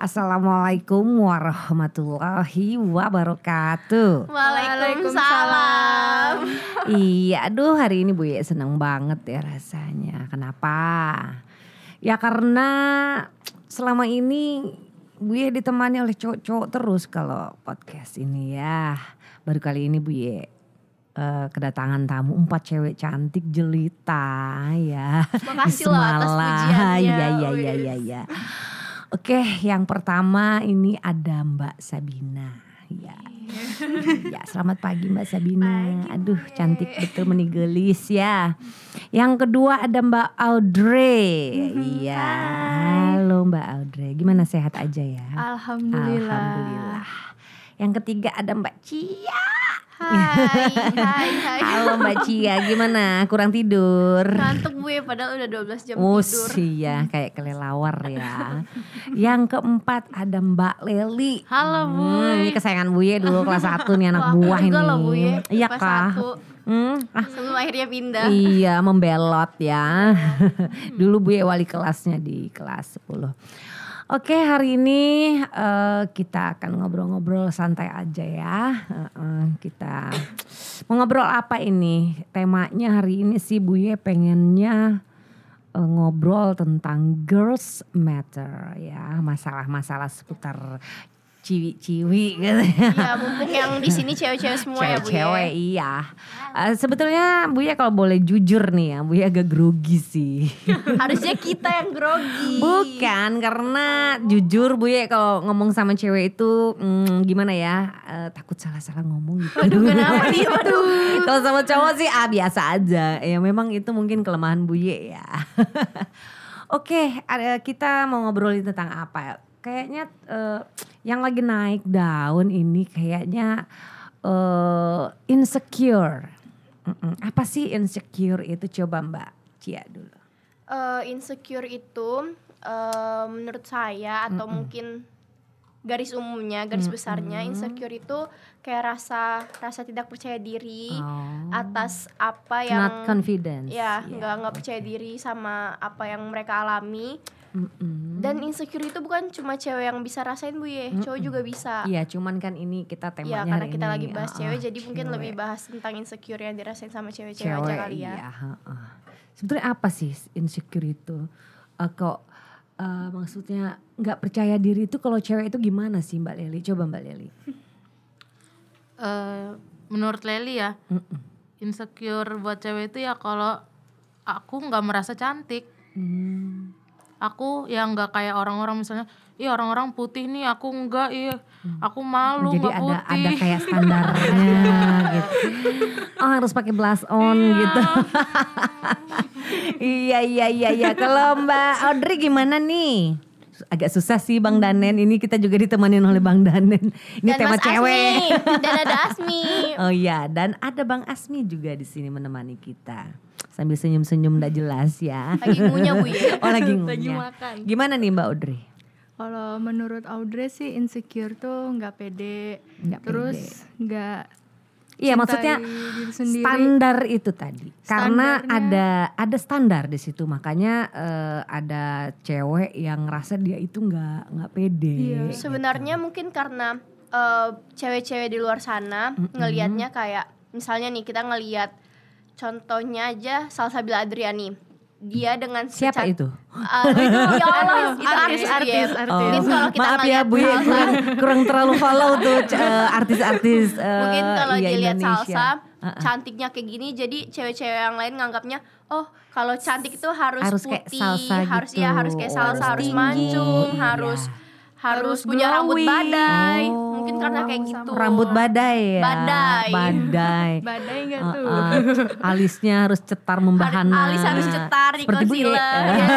Assalamualaikum warahmatullahi wabarakatuh. Waalaikumsalam. Iya, aduh hari ini Bu Ye seneng banget ya rasanya. Kenapa? Ya karena selama ini Bu Ye ditemani oleh cowok-cowok terus kalau podcast ini ya. Baru kali ini Bu Ye eh, kedatangan tamu empat cewek cantik jelita ya. Makasih loh atas pujiannya. Iya iya iya iya ya. Oke, yang pertama ini ada Mbak Sabina. Ya. ya, selamat pagi Mbak Sabina. Aduh, cantik betul menigelis ya. Yang kedua ada Mbak Audrey. Iya. Halo Mbak Audrey. Gimana sehat aja ya? Alhamdulillah. Alhamdulillah. Yang ketiga ada Mbak Cia. Hai, hai, hai. Halo Mbak Cia, gimana? Kurang tidur? Ngantuk gue padahal udah 12 jam Oh tidur. iya, kayak kelelawar ya. Yang keempat ada Mbak Leli. Halo Bu. Hmm, ini kesayangan Buye dulu kelas 1 nih anak Wah, buah ini. loh, Bu, ya. Iya Kelas kah? Hmm, ah, Sebelum akhirnya pindah. iya membelot ya. dulu Buye wali kelasnya di kelas 10. Oke hari ini eh, kita akan ngobrol-ngobrol santai aja ya. Heeh, kita mau ngobrol apa ini? Temanya hari ini sih Buye pengennya eh, ngobrol tentang girls matter ya, masalah-masalah seputar ciwi-ciwi gitu ya. Ya mumpung yang di sini cewek-cewek semua ya Bu ya. Cewek iya. Eh, sebetulnya Buya kalau boleh jujur nih ya, Buya agak grogi sih. Harusnya kita yang grogi. Bukan karena jujur Buya kalau ngomong sama cewek itu hmm, gimana ya eh, takut salah-salah ngomong gitu. Aduh kenapa gitu? kalau sama cowok sih ah biasa aja. Ya memang itu mungkin kelemahan Buye ya. Oke, ada kita mau ngobrolin tentang apa? Kayaknya eh, yang lagi naik daun ini kayaknya eh, insecure. Mm-mm. Apa sih insecure itu? Coba Mbak Cia dulu. Eh, insecure itu eh, menurut saya atau mungkin garis umumnya, garis besarnya insecure itu kayak rasa rasa tidak percaya diri Oh. atas apa yang Not confidence. ya Iya. nggak nggak percaya diri sama apa yang mereka alami Mm-mm. dan insecure itu bukan cuma cewek yang bisa rasain bu ya cowok juga bisa Iya, cuman kan ini kita temanya ya karena hari kita ini, lagi bahas uh-uh, cewek jadi mungkin cewek. lebih bahas tentang insecure yang dirasain sama cewek-cewek aja cewek kali ya iya, heeh. Sebetulnya apa sih insecure itu? Eh, kok eh, maksudnya nggak percaya diri itu kalau cewek itu gimana sih Mbak Leli? Coba Mbak Leli. eh menurut Leli ya Mm-mm. insecure buat cewek itu ya kalau aku nggak merasa cantik Hmm. Aku yang nggak kayak orang-orang misalnya ih orang-orang putih nih aku enggak iya aku malu Jadi nggak ada putih ada kayak standarnya gitu. Oh harus pakai blush on gitu. iya iya iya iya. Kalau Mbak Audrey gimana nih? Agak susah sih Bang Danen. Ini kita juga ditemenin oleh Bang Danen. Ini dan tema Mas cewek. Asmi dan ada Asmi Oh iya, dan ada Bang Asmi juga di sini menemani kita. Sambil senyum-senyum ndak jelas ya. lagi ngunyah bu ya Oh lagi ngunyah. Lagi makan. Gimana nih Mbak Audrey? Kalau menurut Audrey sih insecure tuh nggak pede, Nggak terus nggak Iya maksudnya diri sendiri. standar itu tadi. Karena ada ada standar di situ. Makanya eh, ada cewek yang ngerasa dia itu nggak nggak pede. Iya. gitu. sebenarnya mungkin karena eh, cewek-cewek di luar sana ngelihatnya kayak misalnya nih kita ngelihat contohnya aja Salsabila Adriani dia dengan Siapa secat- itu? Ah, itu ya Allah itu artis, Artis, ya. artis. Mungkin kalau kita maaf ya Bu ya, salsa, kurang, kurang terlalu follow tuh eh, artis-artis eh, mungkin kalau iya, dilihat Indonesia. salsa Uh-uh. cantiknya kayak gini jadi cewek-cewek yang lain nganggapnya oh kalau cantik itu harus, Harus kayak putih salsa harus gitu. ya harus kayak Oh, salsa harus harus mancung Iya. harus harus Harus punya rambut glowing. badai Oh. mungkin karena kayak gitu Rambut badai ya. Badai. Badai. badai nggak tuh? Uh-uh. Alisnya harus cetar membahana. alis harus cetar di concealer ya.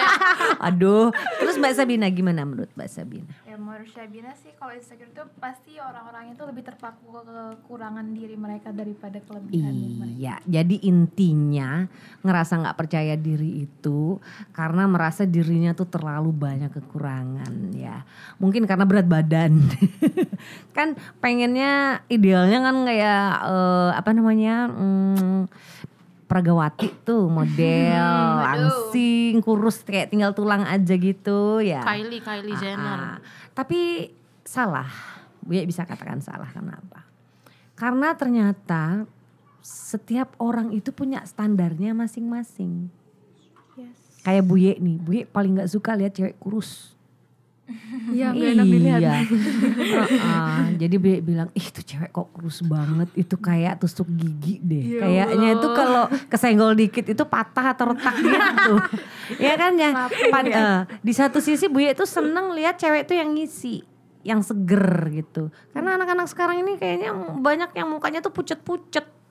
Aduh. Terus Mbak Sabina gimana menurut Mbak Sabina? Ya menurut Syabina sih kalau insecure itu pasti orang-orang itu lebih terpaku ke kekurangan diri mereka daripada kelebihan mereka. Iya, jadi intinya ngerasa nggak percaya diri itu karena merasa dirinya tuh terlalu banyak kekurangan ya. Mungkin karena berat badan. kan pengennya idealnya kan kayak eh, apa namanya? mm, Pragawati tuh model langsing kurus kayak tinggal tulang aja gitu ya. Kylie Kylie Ah, Jenner. ah. Tapi salah, Bu Ya bisa katakan salah kenapa? Karena ternyata setiap orang itu punya standarnya masing-masing. Kayak Bu Ye nih, Bu Ye paling nggak suka lihat cewek kurus. Iya gak enak dilihat. Iya. Heeh, jadi Be bilang, ih tuh cewek kok kurus banget, itu kayak tusuk gigi deh. Kayaknya itu kalau kesenggol dikit itu patah atau retak gitu. ya kan ya. Pad- eh, di satu sisi Bu Ye tuh seneng lihat cewek tuh yang ngisi, yang seger gitu. Karena anak-anak sekarang ini kayaknya banyak yang mukanya tuh pucet-pucet.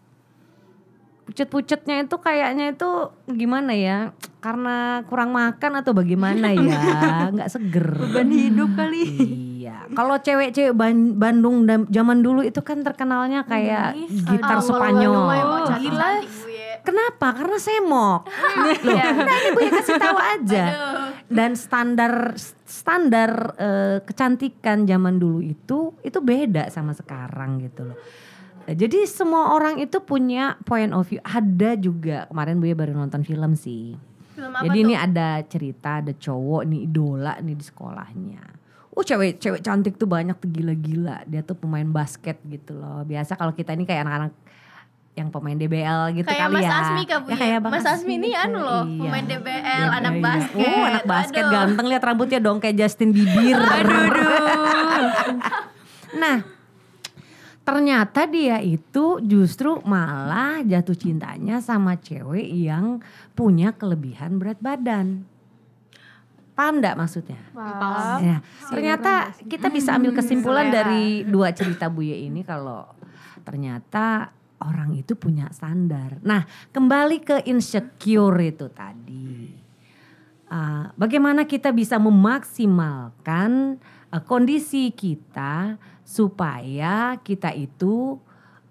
Pucet-pucetnya itu kayaknya itu gimana ya? Karena kurang makan atau bagaimana ya? Nggak seger. Beban hidup kali. Iya, kalau cewek-cewek Ban- Bandung dan zaman dulu itu kan terkenalnya kayak gitar Spanyol. mau cantik-cantik Bu Ye. Kenapa? Karena semok. Loh, nah ini Bu ya kasih tahu aja. Dan standar standar eh, kecantikan zaman dulu itu itu beda sama sekarang gitu loh. Nah, Jadi semua orang itu punya point of view. Ada juga kemarin Bu ya baru nonton film sih. Film apa Jadi tuh? ini ada cerita, ada cowok nih idola nih di sekolahnya. Oh cewek cewek cantik tuh banyak tuh gila-gila. Dia tuh pemain basket gitu loh. Biasa kalau kita ini kayak anak-anak yang pemain DBL gitu Kayak kali Mas ya. Asmi Bu Ya, ya. kayak Mas Asmi ini gitu. anu loh, Iya. pemain DBL, Iya, anak iya. basket. Oh anak basket Aduh. ganteng lihat rambutnya dong kayak Justin Bieber. nah ternyata dia itu justru malah jatuh cintanya sama cewek yang punya kelebihan berat badan. Paham enggak maksudnya? Paham. Ya, ternyata kita bisa ambil kesimpulan dari dua cerita Buye ini kalau ternyata orang itu punya standar. Nah, kembali ke insecure itu tadi. Ah, bagaimana kita bisa memaksimalkan eh, kondisi kita supaya kita itu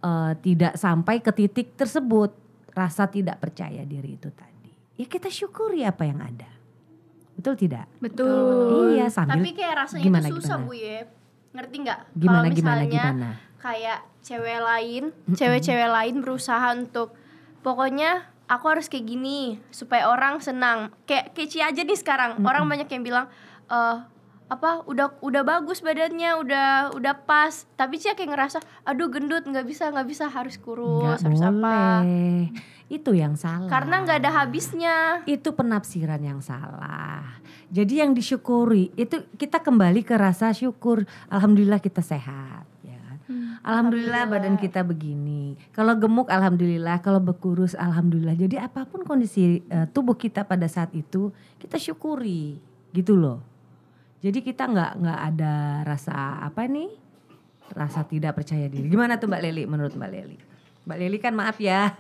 eh, tidak sampai ke titik tersebut rasa tidak percaya diri itu tadi. Ya kita syukuri apa yang ada. Betul tidak? Betul. Iya sambil Tapi kayak rasanya gimana, itu susah gimana? Bu Ye. Ngerti nggak? Gimana, Kalau gimana, misalnya gimana? kayak cewek lain, cewek-cewek lain berusaha untuk pokoknya aku harus kayak gini supaya orang senang. Kayak kece aja nih sekarang. Orang banyak yang bilang eh apa udah udah bagus badannya udah udah pas tapi sih kayak ngerasa aduh gendut nggak bisa nggak bisa harus kurus Nggak harus apa boleh. Itu yang salah. karena nggak ada habisnya itu penafsiran yang salah. Jadi yang disyukuri itu kita kembali ke rasa syukur. Alhamdulillah kita sehat. Ya. kan? Alhamdulillah badan kita begini. Kalau gemuk alhamdulillah, kalau berkurus alhamdulillah. Jadi apa pun kondisi eh, tubuh kita pada saat itu kita syukuri, gitu loh. Jadi kita nggak nggak ada rasa apa nih? Rasa tidak percaya diri. Gimana tuh Mbak Leli menurut Mbak Leli? Mbak Leli kan maaf ya.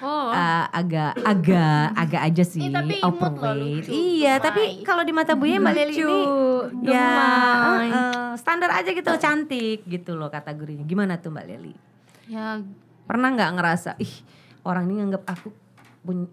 Oh, Eh, agak agak agak aja sih Ih, tapi imut loh, overweight. lucu, Iya, tapi kalau di mata Buya Mbak Leli ini ya eh, eh, standar aja gitu cantik gitu loh kategorinya. Gimana tuh Mbak Leli? ya Pernah nggak ngerasa ih orang ini nganggap aku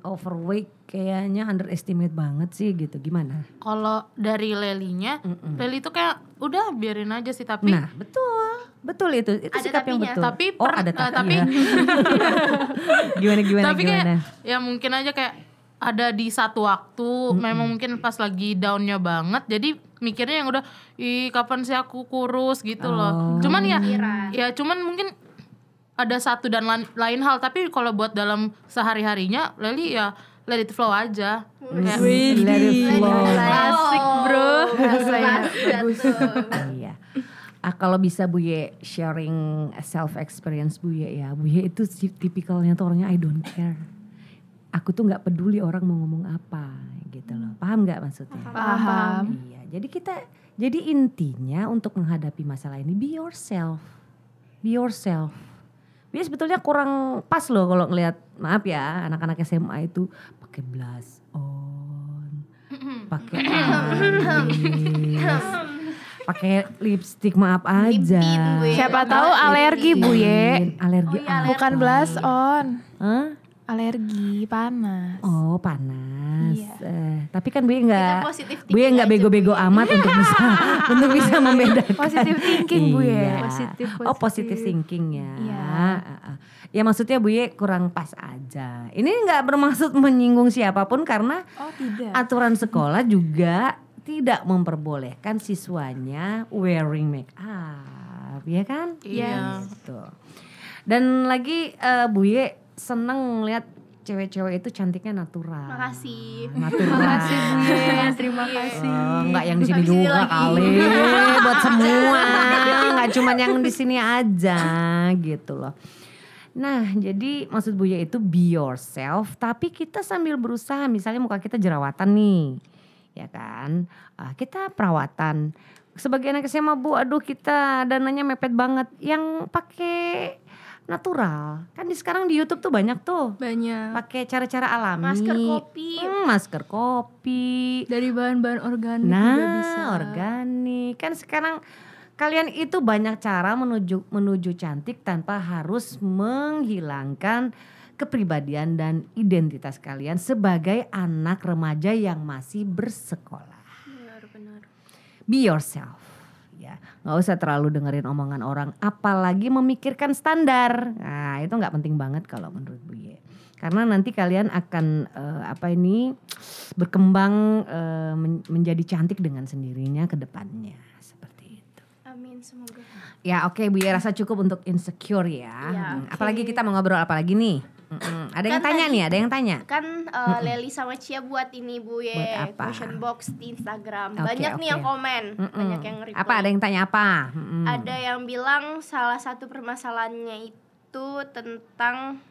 overweight kayaknya underestimate banget sih gitu. Gimana? kalau dari Lelinya, Mm-mm. Leli itu kayak udah biarin aja sih tapi Nah, betul. Betul itu. Itu Ada sikap yang betul. Tapi oh, per- ada eh, tapi. tapi- gimana gimana tapi gimana? kayak ya mungkin aja kayak ada di satu waktu memang mungkin pas lagi downnya banget jadi mikirnya yang udah ih kapan sih aku kurus gitu Oh. loh cuman ya Pikiran. ya cuman mungkin ada satu dan lan- lain hal tapi kalau buat dalam sehari harinya Leli ya let it flow aja kayak Let it flow. Asik bro. Iya. Ah kalau bisa Bu Ye sharing self experience Bu Ye ya. Bu Ye itu tipikalnya tuh orangnya I don't care. Aku tuh nggak peduli orang mau ngomong apa gitu loh. Paham nggak maksudnya? Paham. Iya. Jadi kita jadi intinya untuk menghadapi masalah ini be yourself. Be yourself. Dia sebetulnya kurang pas loh kalau ngelihat maaf ya anak-anak SMA itu pakai blush on, pakai pakai lipstick maaf aja. Lipin. Siapa tahu alergi Bu Ye. Alergi Oh iya, apa? Bukan blush on. Alergi panas. Oh panas. Iya. Eh, tapi kan Buye nggak, positif thinking nggak bego-bego amat untuk bisa untuk bisa membedakan. Positive thinking, Bu, ya. Iya. Positif, Oh positif. positive thinking ya. Iya. Ya maksudnya Buye kurang pas aja. Ini nggak bermaksud menyinggung siapa pun karena Oh tidak. aturan sekolah juga tidak memperbolehkan siswanya wearing make up, ya kan? Iya. Gitu. Dan lagi eh, Buye seneng lihat cewek-cewek itu cantiknya natural. Makasih. Natural. Makasih Bu terima kasih. Oh, enggak yang di sini juga lagi. kali buat semua, nggak cuman yang di sini aja gitu loh. Nah, jadi maksud Buya itu be yourself, tapi kita sambil berusaha, misalnya muka kita jerawatan nih, ya kan? Ah, kita perawatan. Sebagai anak SMA Bu, aduh kita dananya mepet banget. Yang pakai natural, kan di sekarang di YouTube tuh banyak tuh, Banyak. pakai cara-cara alami. Masker kopi. Hmm, masker kopi, Dari bahan-bahan organik juga Nah, bisa. organik. Kan sekarang kalian itu banyak cara menuju menuju cantik tanpa harus menghilangkan kepribadian dan identitas kalian sebagai anak remaja yang masih bersekolah. Benar-benar. Be yourself. Ya, nggak usah terlalu dengerin omongan orang, apalagi memikirkan standar. Nah, itu nggak penting banget kalau menurut Buye. Karena nanti kalian akan eh, apa ini berkembang eh, men- menjadi cantik dengan sendirinya ke depannya seperti itu. Amin semoga. Ya oke Bu ya rasa cukup untuk insecure ya. Ya, Hmm, oke. Apalagi kita mau ngobrol apa lagi nih? Mm-mm. Ada yang Kan tanya tadi- nih, ada yang tanya. Kan uh, Leli sama Cia buat ini Bu Buat ya, apa? question box di Instagram. Oke, Banyak nih oke. yang komen, Mm-mm. banyak yang reply. Apa ada yang tanya apa? Mm-mm. Ada yang bilang salah satu permasalahannya itu tentang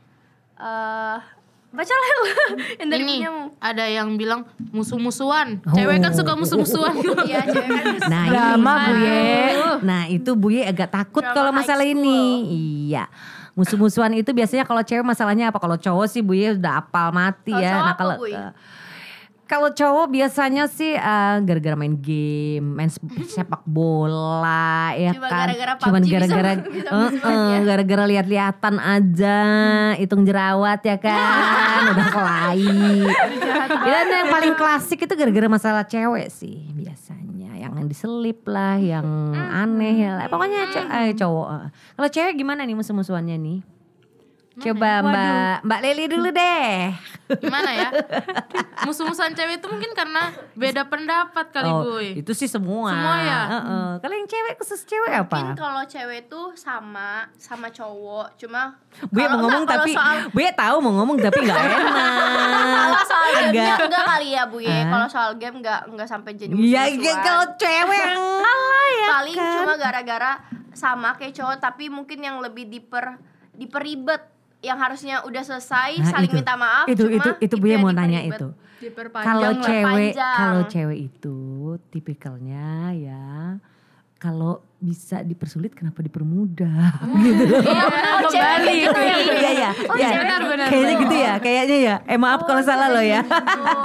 eh baca Lel yang dari Ini punyamu. ada yang bilang musuh-musuhan. Oh. Cewek kan suka musuh-musuhan. Iya, cewek kan Nah Drama, Bu Bu Ye. Nah itu Bu Ye agak takut kalau masalah ini. Iya. Musuh-musuhan itu biasanya kalau cewek masalahnya apa? Kalau cowok sih Bu Ye udah apal mati Kalau ya. cowok Nah kalau eh, kalau cowok biasanya sih eh, gara-gara main game, main sep- sepak bola, ya Cuma kan. gara-gara Cuman PUBG bisa- gara-gara, ya. gara-gara lihat-lihatan aja, hitung jerawat ya kan, udah kelahi. Dan yang paling klasik itu gara-gara masalah cewek sih yang diselip lah, yang aneh ya, lah. pokoknya ce- eh, cowok. eh. Kalau cewek gimana nih musuh-musuhannya nih? Coba Mbak Mbak Leli dulu deh. Gimana ya? Musuh-musuhan cewek itu mungkin karena beda pendapat kali Oh, boy. itu sih semua. Semua ya? Heeh. Kalau yang cewek khusus cewek Mungkin apa? kalau cewek tuh sama sama cowok, cuma Gue mau ngomong enggak, tapi soal gue tahu mau ngomong tapi nggak enak. kalau soal game Enggak. enggak kali ya Bu ya. Kalau soal game enggak enggak sampai jadi Iya, iya, kalau cewek ngalah ya paling kan. cuma gara-gara sama kayak cowok tapi mungkin yang lebih diper diperibet yang harusnya udah selesai Nah, saling itu. minta maaf Itu cuma itu itu gue yang mau nanya itu. Kalau cewek kalau cewek itu tipikalnya ya kalau bisa dipersulit kenapa dipermudah gitu loh. Iya, oh, cewek gitu ya. Bu? Iya ya. Oh, ya. cewek benar, Kayaknya gitu ya, kayaknya ya. Eh maaf kalau salah loh ya.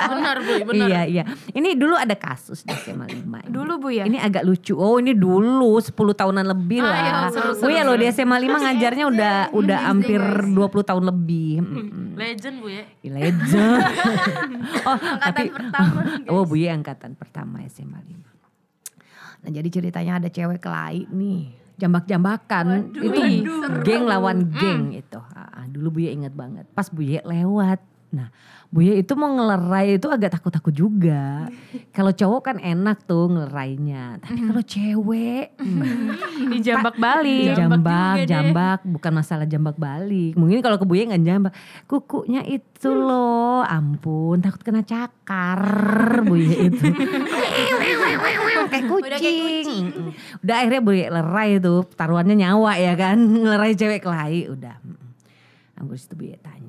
Benar boy, benar. Iya iya. Ini dulu ada kasus di SMA 5. ini. Dulu Bu ya? Ini agak lucu. Oh, ini dulu 10 tahunan lebih Ah, lah. iya, seru, oh iya seru, loh seru. di SMA 5 ngajarnya udah udah hampir 20 tahun lebih. Legend bu ya. Legend. oh, Angkatan tapi pertama, Oh, Bu Ye angkatan pertama SMA 5. Nah, jadi ceritanya ada cewek kelahi nih. Jambak-jambakan itu geng lawan geng itu. Ah, dulu Bu Ye inget banget. Pas Bu Ye lewat. Nah, Bu Ye itu mau ngelerai itu agak takut-takut juga. Kalau cowok kan enak tuh ngelerainya. Tapi kalau cewek hmm, Dijambak balik. jambak, jambak, bukan masalah jambak balik. Mungkin kalau ke Buya nggak jambak, kukunya itu loh, ampun, takut kena cakar Buya itu. kayak kucing. Udah kayak kucing. Mm-mm. Udah akhirnya Buya lerai itu, taruhannya nyawa ya kan, ngelerai cewek kelahi, udah. Habis itu Buya tanya,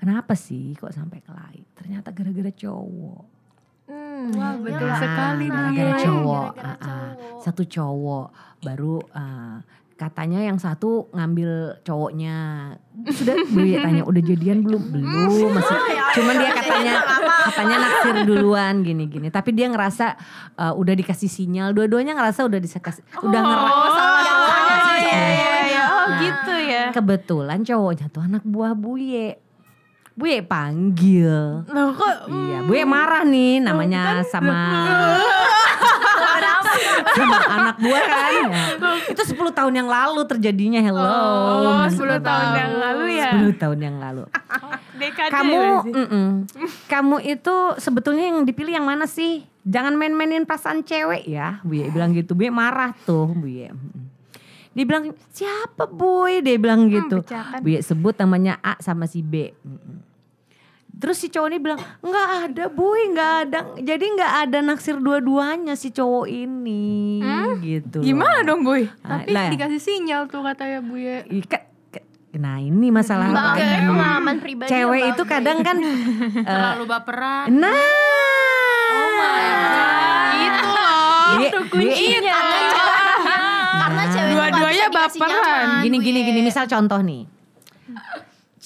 kenapa sih kok sampai kelahi? Ternyata gara-gara cowok. Wah, betul gila. sekali, Bu gara-gara cowok. Gara-gara Ah, ah. cowok. Satu cowok baru ah, katanya yang satu ngambil cowoknya. Sudah Bu Ye tanya udah jadian belum? Belum, masih. Cuman dia katanya katanya naksir duluan gini-gini. Tapi dia ngerasa ah, udah dikasih sinyal, dua-duanya ngerasa udah dikasih udah ngerasa. Oh, salah salah sih. sih. Iya, iya. Oh Nah, gitu ya. Kebetulan cowoknya tuh anak buah Buye. Bu Ye panggil. Loh kok Iya, Bu Ye marah nih namanya sama sama anak buah kan. Ya. Itu 10 tahun yang lalu terjadinya hello. Oh, 10 tahun yang lalu ya. 10 tahun yang lalu. dekade kamu berarti. mm-mm. kamu itu sebetulnya yang dipilih yang mana sih? Jangan main-mainin perasaan cewek ya. Bu Ye bilang gitu. Bu Ye marah tuh Bu Ye. Mm-mm. Dia bilang siapa boy? Dia bilang gitu. pecahkan. Bu Ye sebut namanya A sama si B. Terus si cowok ini bilang nggak ada boy nggak ada. Jadi nggak ada naksir dua-duanya si cowok ini gitu. loh. Gimana dong boy? Ah, Tapi lah. dikasih sinyal tuh katanya Bu ka- Nah ini masalah pengalaman pribadi ya, cewek itu kadang kan eh, Terlalu baperan. Nah, Itu loh. Gue- Karena cewek itu nggak Dua-duanya bisa dikasih baperan. nyaman, gini Bu gini Ye. gini misal contoh nih.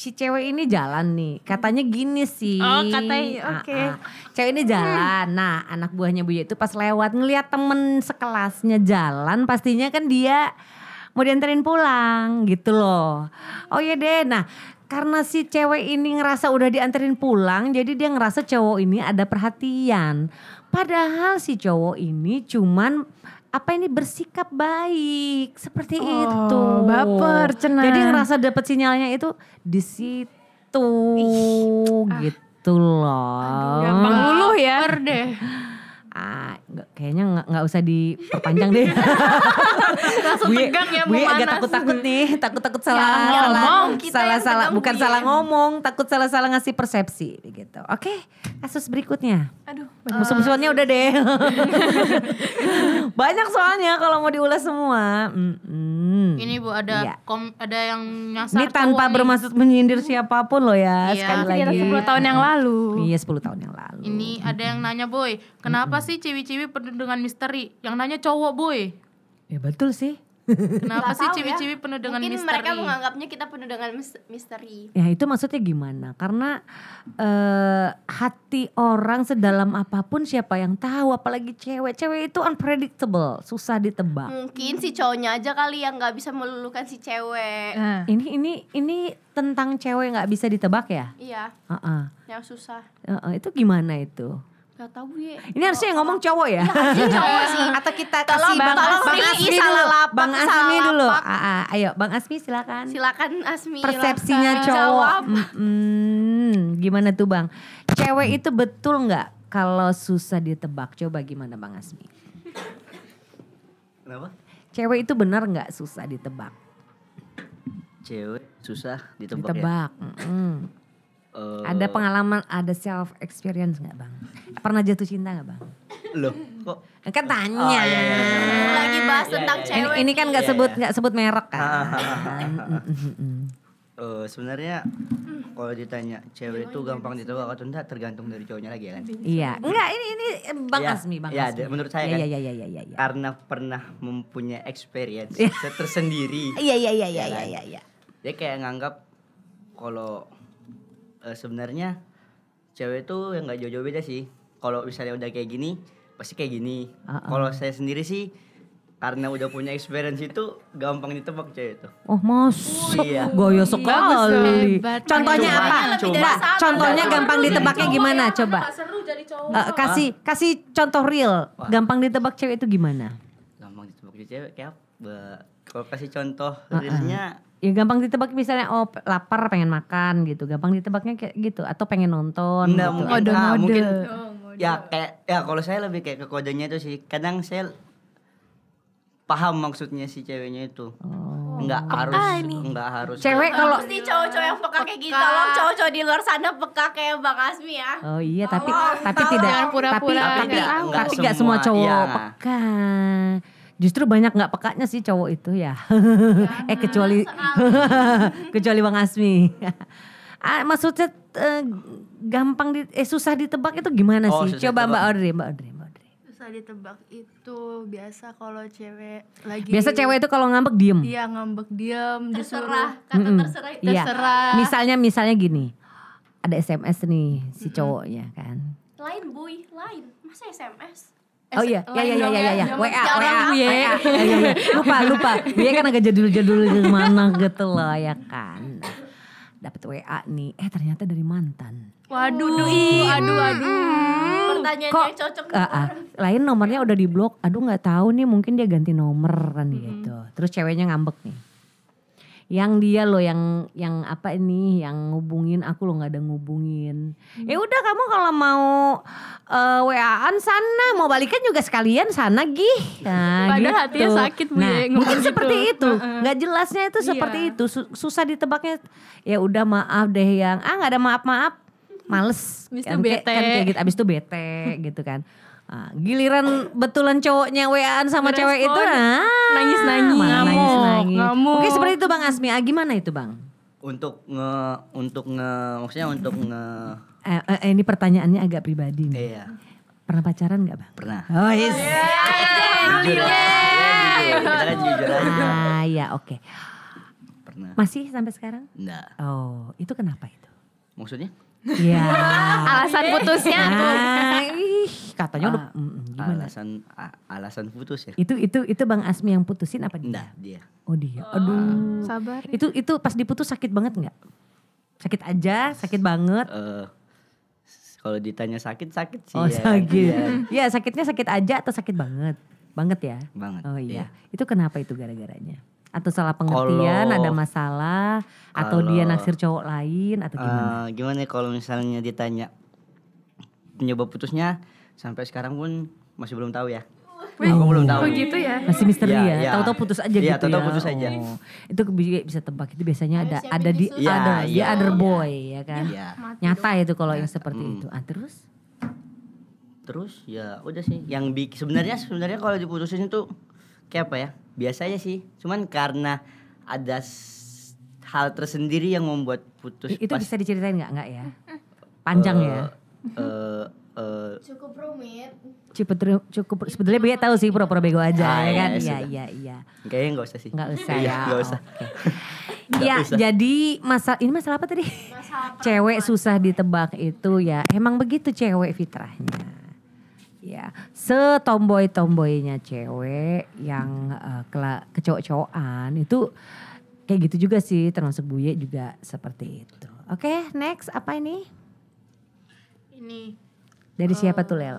Si cewek ini jalan nih, katanya gini sih. Oh, katanya, Ah, oke. ah. Cewek ini jalan. Nah, anak buahnya Bu Ye itu pas lewat ngelihat temen sekelasnya jalan, pastinya kan dia mau dianterin pulang gitu loh. Oh iya deh. Nah, karena si cewek ini ngerasa udah dianterin pulang, jadi dia ngerasa cowok ini ada perhatian. Padahal si cowok ini cuman apa ini bersikap baik seperti Oh, itu. baper, cenah. Jadi ngerasa dapet sinyalnya itu di situ gitu loh. Gampang luluh ya. Baper deh. Ah, nggak- kayaknya nggak nggak usah diperpanjang deh. Langsung Gue tegang ya gue mau agak takut-takut nih, takut-takut salah yang salah ngomong, kita salah salah bukan Bu salah ngomong, takut salah-salah ngasih persepsi gitu. Oke, kasus berikutnya. Aduh. Musuh-musuhannya udah deh. Banyak soalnya kalau mau diulas semua. Mm-mm. Ini Bu ada Iya. kom, ada yang nyasar Ini tanpa cowok nih. bermaksud menyindir siapa pun loh ya, Iya. sekali lagi. 10 tahun yang lalu. Iya 10 tahun yang lalu. Ini ada yang nanya boy, kenapa sih ciwi-ciwi penuh dengan misteri? Yang nanya cowok boy. Ya betul sih. Kenapa sih tahu ya. ciwi-ciwi penuh dengan Mungkin misteri? mereka menganggapnya kita penuh dengan mis- misteri. Ya itu maksudnya gimana? Karena eh, hati orang sedalam apa pun siapa yang tahu, apalagi cewek. Cewek itu unpredictable, susah ditebak. Mungkin si cowoknya aja kali yang nggak bisa melulukan si cewek. Nah, Ini ini ini tentang cewek nggak bisa ditebak ya? Iya, Heeh. yang susah. Heeh, itu gimana itu? Gak tahu Ye. Ini harusnya yang ngomong cowok ya? cowok sih. Atau kita Tolong, kasih Bang, tolong, Bang Riki, Asmi salah dulu. lapak, Bang Asmi dulu. ayo Bang Asmi silakan. Silakan Asmi. Persepsinya silakan. cowok. Mm-mm. Gimana tuh Bang? Cewek itu betul nggak kalau susah ditebak? Coba gimana Bang Asmi? Kenapa? Cewek itu benar nggak susah ditebak? Cewek susah ditebak, ya. Ditebak. mm-mm. Eh, Ada pengalaman, ada self experience nggak Bang? Pernah jatuh cinta nggak Bang? Loh, kok Kan tanya. Oh, iya, iya, iya. Lagi bahas Iya, tentang iya. Ini, cewek. ini kan nggak Iya, sebut iya. nggak sebut merek kan? Eh, sebenarnya kalau ditanya cewek itu gampang ditebak atau enggak tergantung dari cowoknya lagi ya kan? Iya, enggak ini ini eh, Bang Iya, Asmi, Bang iya, Asmi. menurut saya Iya kan. iya iya iya iya. iya. Karena pernah mempunyai experience Iya. tersendiri. Iya iya iya iya Ya iya kan? iya. iya. Dia kayak nganggap kalau eh, sebenarnya cewek itu yang nggak jauh-jauh beda sih. Kalau misalnya udah kayak gini, pasti kayak gini. Uh-uh. Kalau saya sendiri sih karena udah punya experience itu gampang ditebak cewek itu. Oh mas, Iya. gaya sekali. Contohnya Cuma- apa? Coba, satu. contohnya gampang ditebaknya gimana? Coba. seru jadi cowok. Eh, kasih kasih contoh real. Wah. Gampang ditebak cewek itu gimana? Gampang ditebak cewek kayak apa? Kalau kasih contoh Uh-uh. realnya Ya gampang ditebak misalnya oh lapar pengen makan gitu. Gampang ditebaknya kayak gitu atau pengen nonton Enggak gitu. mungkin ah, mungkin Oh, mode. ya kayak ya kalau saya lebih kayak ke kodenya itu sih. Kadang saya paham maksudnya si ceweknya itu. Oh. Enggak harus enggak harus Cewek kalau Mesti cowok-cowok yang peka kayak gitu. Tolong cowok-cowok di luar sana peka kayak Bang Asmi ya. Oh iya tapi Tolong, tapi tolong. tidak Jangan pura-pura tapi, nggak tapi, tahu. tapi Nggak nggak semua semua, cowok iya. peka. Justru banyak nggak pekanya sih cowok itu ya. eh kecuali kecuali Bang Asmi. ah, maksudnya eh, gampang di, eh susah ditebak itu gimana Oh, sih? susah Coba Mbak. Audrey, Mbak Audrey, Mbak Audrey. Susah ditebak itu biasa kalau cewek lagi Biasa cewek itu kalau ngambek diem. Iya ngambek diam disuruh Terserah, kata terserah itu. Iya. terserah. Misalnya misalnya gini. Ada SMS nih si cowoknya kan. Lain boy, lain. Masa SMS? Oh iya, ya ya ya ya ya, ya. WA, WA, ya. WA. Lupa, lupa. Dia kan agak jadul-jadul gimana gitu loh ya kan. dapat WA nih, eh ternyata dari mantan. Waduh, aduh, aduh. Pertanyaan Kok yang cocok Ah, ah. lain nomornya udah diblok, aduh nggak tahu nih mungkin dia ganti nomor kan gitu. Terus ceweknya ngambek nih. Yang dia loh yang yang apa ini yang ngubungin aku lo nggak ada ngubungin. Ya udah kamu kalau mau eh, WA-an sana, mau balikan juga sekalian sana gih. Nah, Padahal gitu. hatinya sakit, Bu, Nah, ya, ngomong mungkin gitu. seperti itu. nggak jelasnya itu seperti Iya. itu. Su- susah ditebaknya. Ya udah maaf deh yang ah nggak ada maaf-maaf. Males. Abis itu Kan kayak- bete. kan kayak gitu. Abis itu bete gitu kan. Ah, giliran betulan cowoknya WA-an sama cewek itu nah, Nangis-nangis. malah Ngamuk, nangis-nangis. ngamuk. Mungkin seperti itu Bang Asmi. Ah, gimana itu Bang? Untuk nge untuk nge maksudnya untuk nge Eh, eh, ini pertanyaannya agak pribadi nih. iya, Pernah pacaran nggak Bang? pernah. Oh yes. Jujur. Ya, jujur. Kita kan jujur aja. Ah ya oke. Pernah. Masih sampai sekarang? Enggak. Oh itu kenapa itu? Maksudnya? Iya. Alasan putusnya Ah, ih, katanya udah Ah, mm, gimana? Alasan a- alasan putus ya? Itu itu itu Bang Asmi yang putusin apa dia? Enggak, dia. Oh dia. Aduh. Sabar. Itu itu pas diputus sakit banget nggak? Sakit aja, sakit banget. Eh kalau ditanya sakit sakit sih Oh ya. sakit. Iya, Ya sakitnya sakit aja atau sakit banget? Banget ya? banget. Oh iya. Iya. Itu kenapa itu gara-garanya? Atau salah pengertian, Kalau- ada masalah, atau dia naksir cowok lain atau gimana? Eh, gimana ya kalau misalnya ditanya penyebab putusnya sampai sekarang pun masih belum tahu ya. Aku belum tahu. Oh gitu ya? Masih misteri Iya, ya? iya. Tahu-tahu putus aja Iya, gitu tahu-tahu ya? putus aja. Oh. Itu bi- bisa tebak itu biasanya ada ada di disusah? ada Iya, dia iya. other boy ya kan? Iya. Nyata itu kalau yang seperti itu. Ah terus? Terus ya udah sih yang bik sebenarnya sebenarnya kalau diputusin itu kayak apa ya? Biasa aja sih. Cuman karena ada hal tersendiri yang membuat putus itu pas- bisa diceritain nggak nggak ya? Panjang ya? eh eh cukup rumit. Cukup cukup sebetulnya dia tahu sih pura-pura bego aja Ah, ya iya, kan? iya, Iya iya iya. kayaknya nggak usah sih. Nggak usah Iya, ya. nggak usah. Oke. Ya jadi masalah ini masalah apa tadi? cewek susah ditebak itu ya emang begitu cewek fitrahnya. Ya, setomboy-tomboynya cewek yang eh, kela- kecowok-cowokan itu kayak gitu juga sih termasuk Buye juga seperti itu. Oke, next apa ini? Ini Dari siapa tuh Lel?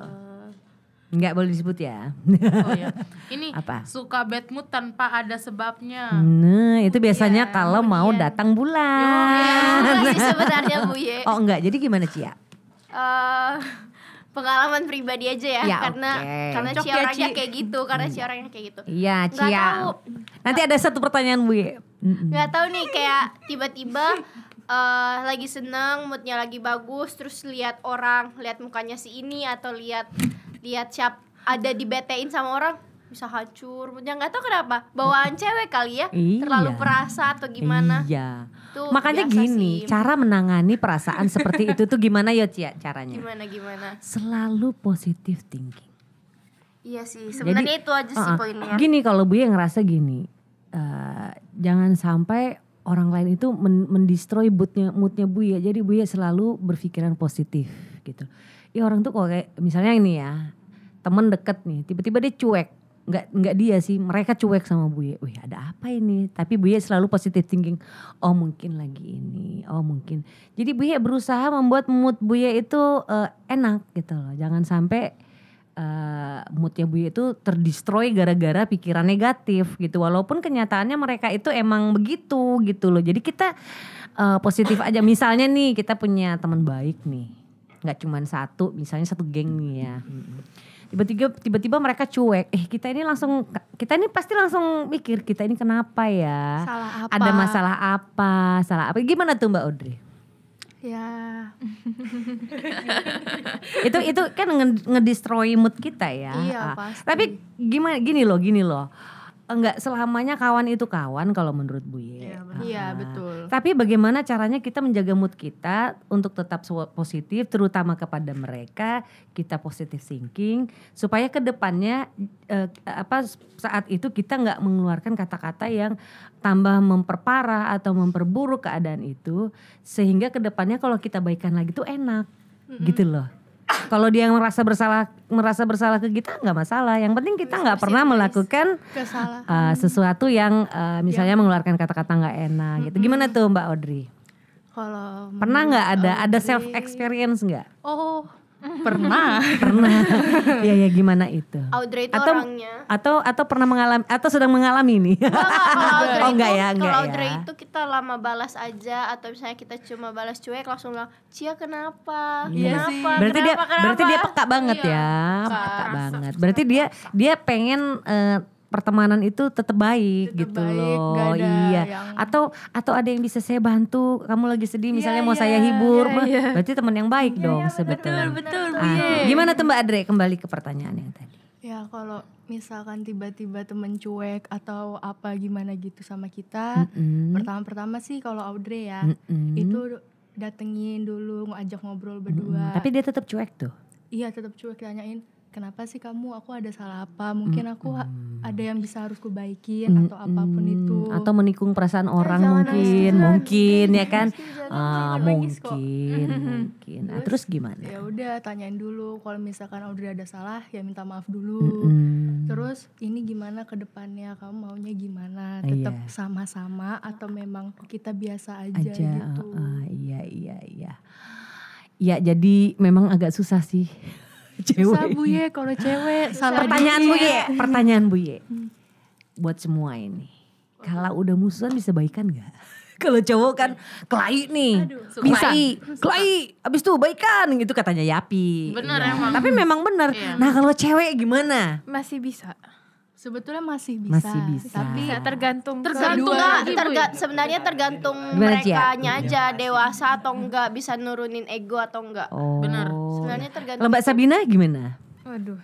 Nggak boleh disebut ya. oh ya. Ini Apa? suka bad mood tanpa ada sebabnya. Nah, itu biasanya Iya, kalau mau datang bulan. Enggak sih sebenarnya Bu Ye. Oh enggak, jadi gimana Cia? Eh, pengalaman pribadi aja ya, Ya, karena oke. karena Cia ya, orangnya Ci. kayak gitu, karena Cia orangnya kayak gitu. Iya, Cia. tahu. Nanti ada satu pertanyaan Bu. Ye. Mm-mm. nggak tahu nih kayak tiba-tiba eh, lagi seneng moodnya lagi bagus terus lihat orang lihat mukanya si ini atau lihat lihat siap ada dibetein sama orang bisa hancur moodnya nggak tahu kenapa bawaan cewek kali ya Iya. terlalu perasa atau gimana Iya. Tuh, Makanya gini, sih. cara menangani perasaan seperti itu tuh gimana ya Cia caranya? gimana gimana Selalu positive thinking. iya sih sebenarnya itu aja sih Uh-uh. poinnya Gini kalau Bu yang ngerasa gini, eh, jangan sampai orang lain itu men- mendestroy moodnya moodnya Bu ya. Jadi Bu ya selalu berpikiran positif gitu. Ya orang tuh kok kayak misalnya ini ya temen deket nih, tiba-tiba dia cuek. Nggak, nggak dia sih, mereka cuek sama Bu Ye. Wih ada apa ini? Tapi Bu Ye selalu positive thinking. Oh mungkin lagi ini, oh mungkin. Jadi Bu Ye berusaha membuat mood Bu Ye itu eh, enak gitu loh. Jangan sampai eh, moodnya Bu Ye itu terdestroy gara-gara pikiran negatif gitu. Walaupun kenyataannya mereka itu emang begitu gitu loh. Jadi kita eh, positif aja. Misalnya nih kita punya teman baik nih, nggak cuma satu, misalnya satu geng nih ya. Tiba-tiba tiba-tiba mereka cuek. Eh kita ini langsung kita ini pasti langsung mikir kita ini kenapa ya? Salah apa? Ada masalah apa? Salah apa? Gimana tuh Mbak Audrey? Ya, itu itu kan nge- ngedestroy mood kita ya. Iya, Ah, pasti. Tapi gimana gini loh, gini loh. Enggak selamanya kawan itu kawan kalau menurut Bu Ye. iya Ah. betul. Tapi bagaimana caranya kita menjaga mood kita untuk tetap positif terutama kepada mereka, kita positive thinking supaya ke depannya eh, apa saat itu kita nggak mengeluarkan kata-kata yang tambah memperparah atau memperburuk keadaan itu sehingga ke depannya kalau kita baikan lagi tuh enak. Gitu loh. Kalau dia merasa bersalah merasa bersalah ke kita nggak masalah. Yang penting kita nggak pernah melakukan Kesalahan. uh, sesuatu yang uh, misalnya mengeluarkan kata-kata nggak enak gitu. Gimana tuh Mbak Audrey? Kalau Pernah nggak ada menurut ada Audrey, self experience nggak? Oh, pernah. Pernah. Iya ya gimana itu? Audrey itu Atau orangnya atau atau pernah mengalami atau sedang mengalami nih? Enggak, enggak, kalau Audrey Oh, enggak itu, ya, enggak kalau ya. Audrey itu kita lama balas aja atau misalnya kita cuma balas cuek langsung bilang Cia kenapa? Iya kenapa? berarti dia Kenapa? berarti dia Kenapa?" peka banget ya, peka banget. Berarti dia dia pengen eh, pertemanan itu tetap baik Tetep gitu baik, loh. ada Iya. yang- Atau atau ada yang bisa saya bantu, kamu lagi sedih misalnya mau iya, saya hibur, iya, mah, iya. berarti teman yang baik dong sebetulnya. betul, Ah, gimana tuh Mbak Adre kembali ke pertanyaan yang tadi? Ya kalau misalkan tiba-tiba temen cuek atau apa gimana gitu sama kita, Mm-mm. pertama-pertama sih kalau Audrey ya, Mm-mm. itu datengin dulu ngajak ngobrol Mm, berdua. Tapi dia tetap cuek tuh. Iya tetap cuek tanyain kenapa sih kamu? Aku ada salah apa? Mungkin aku ha- ada yang bisa harus kubaikin atau apa pun itu. Atau menikung perasaan orang jangan mungkin nangis, mungkin ya kan? Ah, nangis kok. mungkin mungkin. Nah, terus gimana? ya udah tanyain dulu. Kalau misalkan Audrey ada salah ya minta maaf dulu. Mm. terus ini gimana ke depannya? Kamu maunya gimana? Iya. tetap sama-sama atau memang kita biasa aja, aja gitu? ah, ah, iya iya iya. Ya jadi memang agak susah sih Susah cewek. Bu Ye kalau cewek. Salah pertanyaan. Bu Ye pertanyaan Bu Ye buat semua ini kalau udah musuhan bisa baikan nggak? Kalau cowok kan kelahi nih bisa kelahi abis itu baikan gitu katanya Yapi. Bener Iya. emang. tapi memang bener. Iya. nah kalau cewek gimana? Masih bisa. Sebetulnya masih bisa Masih bisa. tapi Bisa tergantung ke- Tergantung Enggak, lagi, Bu. terga- sebenarnya tergantung Cia? mereka aja dewasa atau enggak bisa nurunin ego atau enggak. oh Bener. Sebenarnya tergantung. kalau Mbak Sabina gimana Waduh.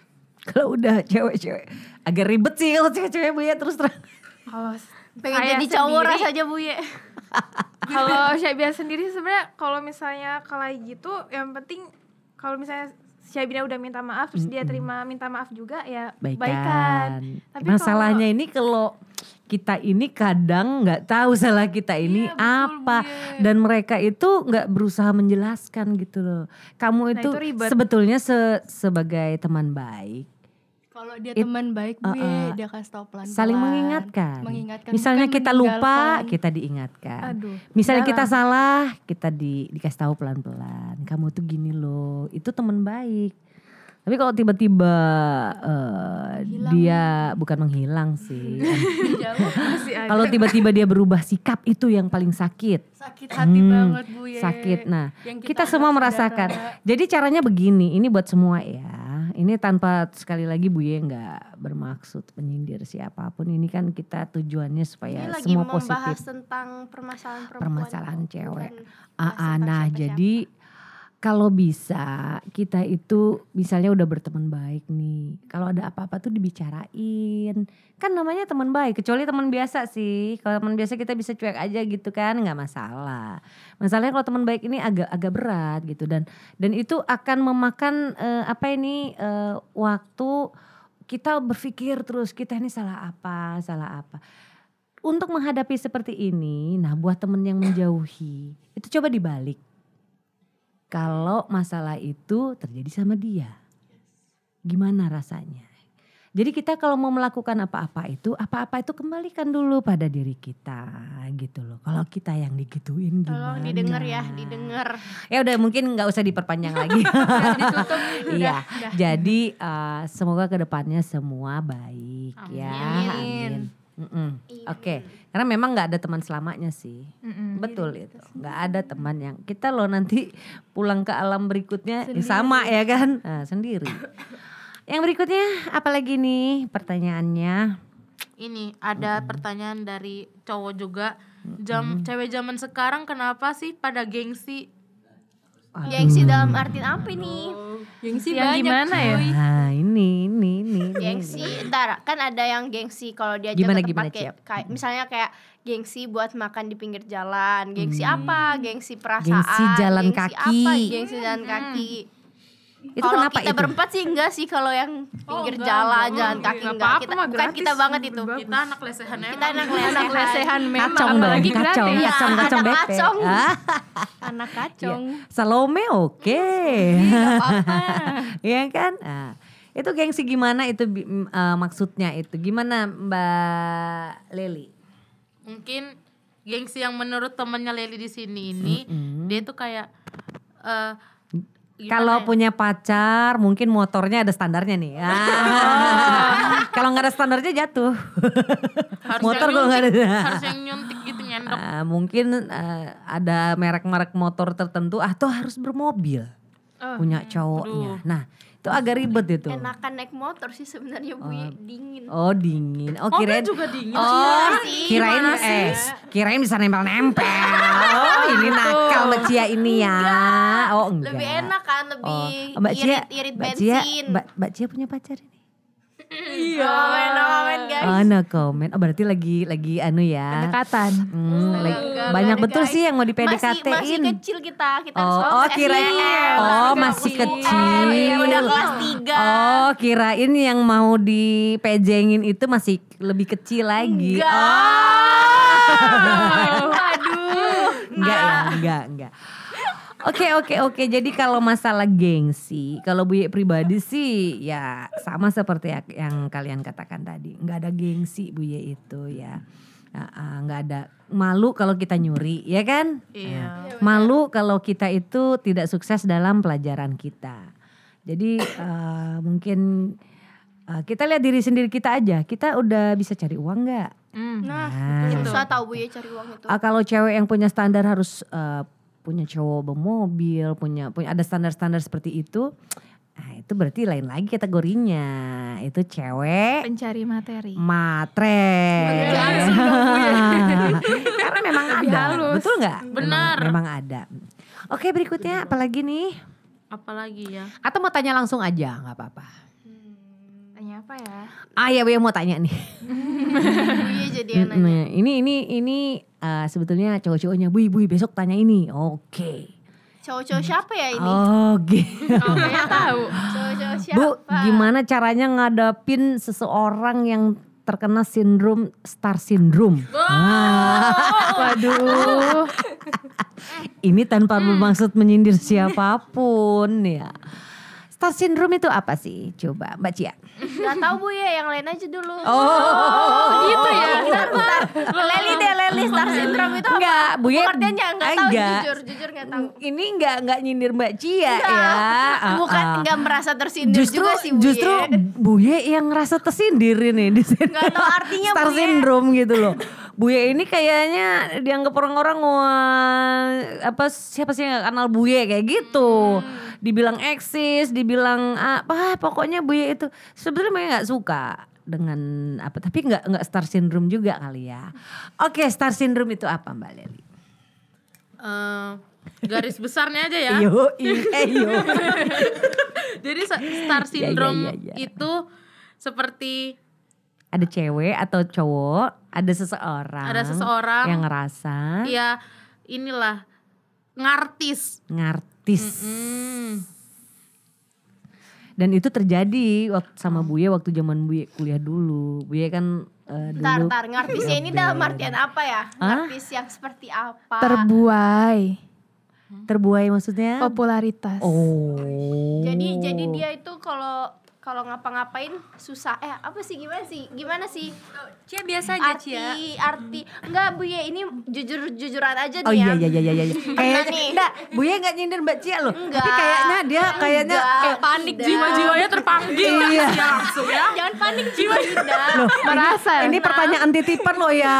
kalau udah cewek-cewek agak ribet sih kalau cewek-cewek Bu ya terus terang Kalau Pengen saya jadi cowok rasanya Bu Ye. kalau Syabina sendiri sebenarnya kalau misalnya kelahi gitu yang penting kalau misalnya Syabina udah minta maaf terus dia terima minta maaf juga ya baikan. baikan. Tapi Masalahnya ini kalau kita ini kadang nggak tahu salah kita ini apa dan mereka itu nggak berusaha menjelaskan gitu loh. Kamu Nah, itu, itu ribet. sebetulnya se- sebagai teman baik kalau dia teman baik Bu Ye, uh-uh. dia kasih tau pelan-pelan saling mengingatkan. mengingatkan Misalnya kita lupa, kita diingatkan. Aduh, Misalnya jarang. kita salah, kita di dikasih tahu pelan-pelan. Kamu tuh gini loh, itu teman baik. Tapi kalau tiba-tiba eh, dia bukan menghilang sih. kalau tiba-tiba dia berubah sikap itu yang paling sakit. sakit hati Hmm, banget Bu Ye Sakit. Nah, Yang kita, kita semua merasakan. Jadi caranya begini, ini buat semua ya. Ini tanpa sekali lagi Bu Ye nggak bermaksud menyindir siapa pun. Ini kan kita tujuannya supaya Ini lagi semua positif. tentang permasalahan perempuan. Permasalahan cewek. bukan Ah, ah, nah jadi kalau bisa kita itu misalnya udah berteman baik nih. Kalau ada apa-apa tuh dibicarain. Kan namanya teman baik. Kecuali teman biasa sih. Kalau teman biasa kita bisa cuek aja gitu kan nggak masalah. Masalahnya kalau teman baik ini agak agak berat gitu dan dan itu akan memakan eh, apa ini eh, waktu kita berpikir terus kita ini salah apa, salah apa. Untuk menghadapi seperti ini, nah buat temen yang menjauhi, itu coba dibalik. Kalau masalah itu terjadi sama dia, gimana rasanya? Jadi kita kalau mau melakukan apa-apa itu, apa-apa itu kembalikan dulu pada diri kita gitu loh. Kalau kita yang digituin gimana? Tolong didengar ya, didengar. Ya udah mungkin nggak usah diperpanjang lagi. Iya. Jadi eh, semoga ke depannya semua baik ya. Amin. Mm-mm. Oke. Karena memang nggak ada teman selamanya sih. Betul itu. Nggak ada teman yang kita loh nanti pulang ke alam berikutnya sama ya kan? Nah, sendiri. Yang berikutnya apalagi nih pertanyaannya? Ini ada pertanyaan dari cowok juga. Jam cewek zaman sekarang kenapa sih pada gengsi? Gengsi dalam arti apa nih? Gengsi Yang banyak gimana ya? cuy. Nah ini ini ini. Gengsi, ntar kan ada yang gengsi kalau dia Gimana, ke gimana, tempat kayak, kayak misalnya kayak gengsi buat makan di pinggir jalan, gengsi apa? Gengsi perasaan, Hmm. Gengsi jalan gengsi kaki. apa? Gengsi jalan kaki. Itu Kalau kenapa kita itu? berempat sih enggak sih kalau yang pinggir enggak, jalan, enggak, jalan enggak. kaki Enggak enggak. apa-apa Kita mah, bukan gratis. kita banget itu. Kita anak lesehan emang. Kita anak lesehan. Anak lesehan memang Kacong dong, apalagi kacong, gratis. Iya, kacong, kacong anak bete. kacong. Ah, Anak iya. kacong. Salome oke. apa-apa. Iya kan? Nah, itu gengsi gimana itu eh, maksudnya itu? Gimana Mbak Leli? Mungkin gengsi yang menurut temennya Leli di sini ini dia tuh kayak gimana Kalau ya? punya pacar mungkin motornya ada standarnya nih. Ah. Kalau nggak ada standarnya jatuh. harus motor kalau nggak ada. harus yang nyuntik gitu nyendok. Ah, mungkin eh, ada merek-merek motor tertentu atau harus bermobil punya cowoknya. Nah itu agak ribet itu. Enakan naik motor sih sebenarnya bu dingin. Oh dingin. Oh kirain juga dingin Oh sih. kirain Gimana eh kirain bisa nempel-nempel. Oh ini nakal Mbak Cia ini ya. Oh enggak. Lebih enak kan, lebih Oh, Mbak Cia, irit irit Mbak Cia, bensin. Mbak, Mbak Cia punya pacar ini? Iya. No comment, no comment guys. Oh no comment. Oh berarti lagi lagi anu ya. Pendekatan. Hmm, lagi- Enggak, banyak enggak, betul guys. sih yang mau di Masih, PDKT-in. masih kecil kita, kita Oh, oh kirain oh masih kecil. Iya, udah kelas tiga. Oh, kirain yang mau dipejengin itu masih lebih kecil lagi. Enggak. Oh. Aduh. Enggak ya, enggak, enggak. Oke oke oke jadi kalau masalah gengsi kalau Buye pribadi sih ya sama seperti ya- yang kalian katakan tadi nggak ada gengsi Buye itu ya nggak ada malu kalau kita nyuri ya kan Iya. malu kalau kita itu tidak sukses dalam pelajaran kita. Jadi eh, mungkin eh, kita lihat diri sendiri kita aja. Kita udah bisa cari uang nggak? Hmm. Nah, Nah. susah tahu bu ya cari uang itu. Ah, kalau cewek yang punya standar harus eh, punya cowok bermobil, punya punya ada standar-standar seperti itu. Nah, itu berarti lain lagi kategorinya. Itu cewek Pencari materi. matre. Karena memang ada. Betul nggak? Benar. Memang, memang ada. Oke, berikutnya apalagi nih? Apalagi ya? Atau mau tanya langsung aja, nggak apa-apa. Apa ya? Ah ya, Buya mau tanya nih. Bu ya jadi yang nanya. Nah, ini ini ini eh, sebetulnya cowok-cowoknya, Bui, Bui besok tanya ini. Oke. Cowok-cowok siapa ya ini? Oke. Kayaknya tahu. Cowok-cowok siapa? Bu, gimana caranya ngadapin seseorang yang terkena sindrom star syndrome? Nah, Waduh. ini tanpa bermaksud menyindir siapa pun ya. Star syndrome itu apa sih? Coba Mbak Cia. Gak tahu bu ya, yang lain aja dulu. Oh, gitu ya. Bentar. Leli deh, Leli star syndrome itu apa? Enggak, Bu ya. Pengertiannya enggak tahu enggak. jujur, jujur enggak tahu. Ini enggak enggak nyindir Mbak Cia ya. Ah, Bukan ah. enggak merasa tersindir justru juga sih Bu justru Ye. Buye yang ngerasa tersindir ini di sini. Tahu artinya, Star Buye. syndrome gitu loh. Buye ini kayaknya dianggap orang-orang wah apa siapa sih yang kenal Buye kayak gitu. Hmm. Dibilang eksis, dibilang apa pokoknya Buye itu sebenarnya Buye nggak suka dengan apa tapi nggak nggak star syndrome juga kali ya. Oke, star syndrome itu apa Mbak Leli? Eh, garis besarnya aja ya. Yo, eh yo. Jadi star syndrome iya, iya. itu seperti ada cewek atau cowok, ada seseorang, Ada seseorang yang ngerasa ya inilah ngartis. ngartis. Hmm. Dan itu terjadi waktu sama Buye waktu zaman Buye kuliah dulu. Buye kan eh, Bentar. Ngartisnya ini dalam artian apa ya? Ngartis yang seperti apa? Terbuai. terbuai maksudnya. Popularitas. Oh. Jadi jadi dia itu kalau kalau ngapa-ngapain susah. Eh, apa sih gimana sih? Gimana sih? Cia biasa aja arti Cia. arti enggak Bu ya ini jujur jujuran aja nih Oh iya ya. iya iya iya iya. Kayaknya nih. enggak, Buye enggak nyindir Mbak Cia loh. Enggak. Tapi kayaknya dia kayaknya eh, panik Jiwa-jiwanya terpanggil Iya. ya langsung ya. Jangan panik jiwa Yuda. Merasa. ini pertanyaan titipan loh ya.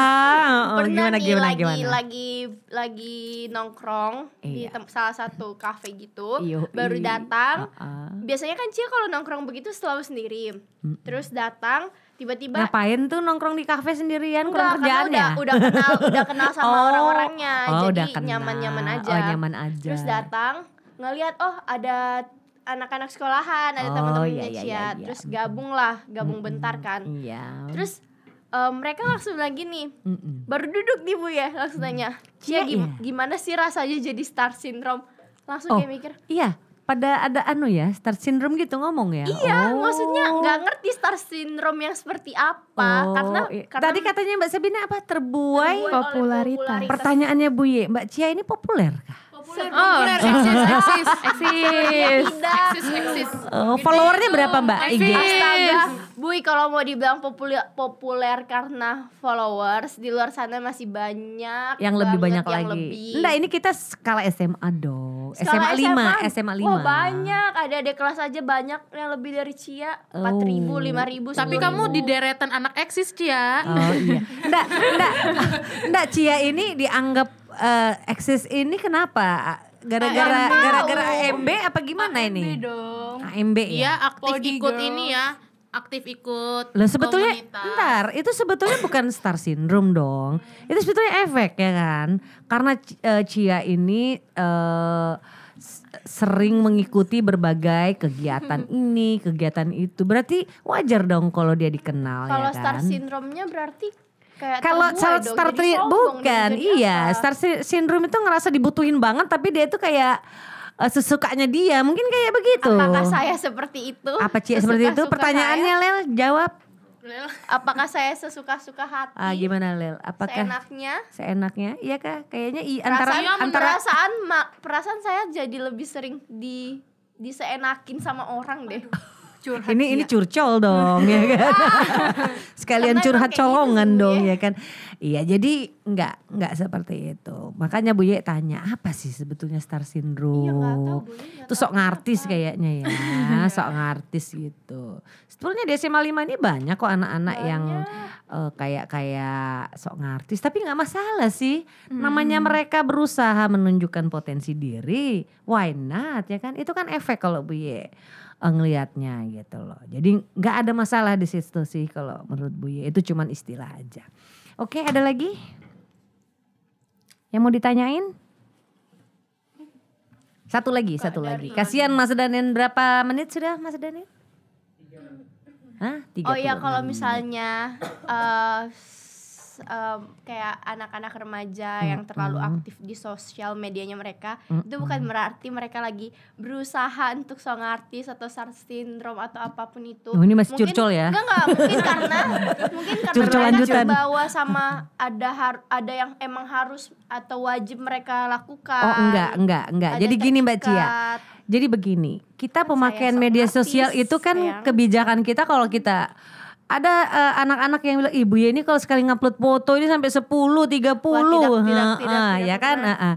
Oh, Pernah gimana nih gimana lagi gimana? lagi lagi nongkrong di Iya. tem- salah satu kafe gitu, Yoi. baru datang. Ah, ah. Biasanya kan Cia kalau nongkrong begitu selalu sendiri. Terus datang tiba-tiba Ngapain tuh nongkrong di kafe sendirian kurang Enggak, karena kerjaan ya? udah, udah kenal udah kenal sama Oh. orang-orangnya Oh, jadi udah nyaman-nyaman aja. Oh, nyaman aja. Terus datang ngelihat oh ada anak-anak sekolahan, ada Oh, teman-temannya iya, iya, Cia. iya, iya. Terus gabung lah, gabung bentar kan. Iya. Terus eh, mereka langsung lagi nih Mm-mm. baru duduk nih Bu ya, langsung tanya, "Cia Iya, gim- iya. gimana sih rasanya jadi star syndrome?" Langsung Oh, kayak mikir, Iya, pada ada anu ya, star syndrome gitu ngomong ya. Iya, Oh. maksudnya nggak ngerti star syndrome yang seperti apa Oh, karena, iya. karena tadi katanya Mbak Sabina apa terbuai? terbuai oleh Popularitas. Pertanyaannya Bu Ye, Mbak Cia ini populer kah? Oh, eksis, eksis, eksis. Tidak. eksis, eksis. Oh, followernya berapa mbak IG? Astaga, Bui kalau mau dibilang populer populer karena followers di luar sana masih banyak Yang lebih banyak yang lagi. lebih. Enggak, ini kita skala SMA dong. SMA 5, SMA 5. Wah banyak, ada adik kelas aja banyak yang lebih dari Cia. Empat ribu, Oh. lima ribu. Tapi 10.000. kamu di deretan anak eksis, Cia. Oh iya. Enggak, enggak. Enggak Cia ini dianggap eh, eksis ini kenapa? Gara-gara gara-gara AMB apa gimana ini? dong. AMB ya. Iya, aktif Body ikut girls. ini ya. Aktif ikut Loh sebetulnya komunitas. bentar, itu sebetulnya bukan star syndrome dong. Itu sebetulnya efek ya kan. Karena eh, Cia ini eh, s- sering mengikuti berbagai kegiatan ini, kegiatan itu. Berarti wajar dong kalau dia dikenal Kalau ya star kan. syndrome-nya berarti Kalau star, dong, star dong, bukan, jadi iya. apa? Star sy- syndrome itu ngerasa dibutuhin banget tapi dia itu kayak eh, sesukanya dia. Mungkin kayak begitu. Apakah saya seperti itu? Apa Cia seperti itu? Pertanyaannya saya? Lel, jawab. Lel, Apakah saya sesuka-suka hati? Ah, gimana Lel? Apakah Seenaknya? seenaknya? Iya kah? Kayaknya i, antara Perasaan, antara perasaan, ma- perasaan saya jadi lebih sering di diseenakin sama orang deh. Ini ini curcol dong ya kan. Sekalian Karena curhat gitu, colongan Bu, dong ya. ya kan. Iya, jadi enggak enggak seperti itu. Makanya Bu Ye tanya, apa sih sebetulnya star syndrome? Iya, nggak tahu, Ye, nggak Itu sok ngartis kayaknya ya, sok ngartis gitu. Sebetulnya di SMA 5 ini banyak kok anak-anak yang eh, kayak kayak sok ngartis, tapi nggak masalah sih. Namanya mereka berusaha menunjukkan potensi diri, why not ya kan? Itu kan efek kalau Bu Ye ngelihatnya gitu loh. Jadi nggak ada masalah di situ sih kalau menurut Bu Ye. Itu cuman istilah aja. Oke, ada lagi? Yang mau ditanyain? Satu lagi, satu lagi. Kasihan Mas Danen berapa menit sudah Mas Danen? Hah? Oh iya 36 kalau misalnya eh, em, kayak anak-anak remaja yang terlalu aktif di sosial medianya mereka itu bukan berarti mereka lagi berusaha untuk so artis atau star syndrome atau apa pun itu. Oh, ini masih Mungkin- curcol ya? Enggak enggak, mungkin karena mungkin karena Curcol mereka lanjutan. terbawa sama ada har- ada yang emang harus atau wajib mereka lakukan. Oh enggak, enggak, enggak. Ada Jadi gini Mbak Cia. Jadi begini, kita pemakaian sok media artis, sosial itu kan sayang. kebijakan kita kalau kita ada eh, anak-anak yang bilang ibu ya ini kalau sekali ngupload foto ini sampai 10, 30. Wah, tidak, tidak, Heeh, tidak, tidak ya kan? pernah. Heeh.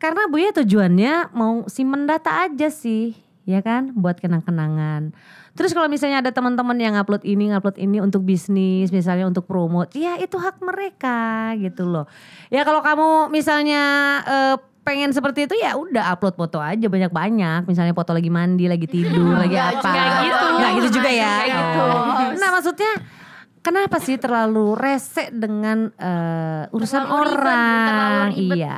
Karena Bu ya tujuannya mau simpen data aja sih, ya kan? Buat kenang-kenangan. Terus kalau misalnya ada teman-teman yang upload ini, ngupload ini untuk bisnis, misalnya untuk promote, ya itu hak mereka gitu loh. Ya kalau kamu misalnya eh, pengen seperti itu ya udah upload foto aja banyak-banyak. Misalnya foto lagi mandi, lagi tidur, lagi Nggak apa. juga gitu. Nggak gitu juga ya. Nggak gitu. Oh. Nah maksudnya kenapa sih terlalu rese dengan eh, urusan Terlalu orang? ribet. Iya.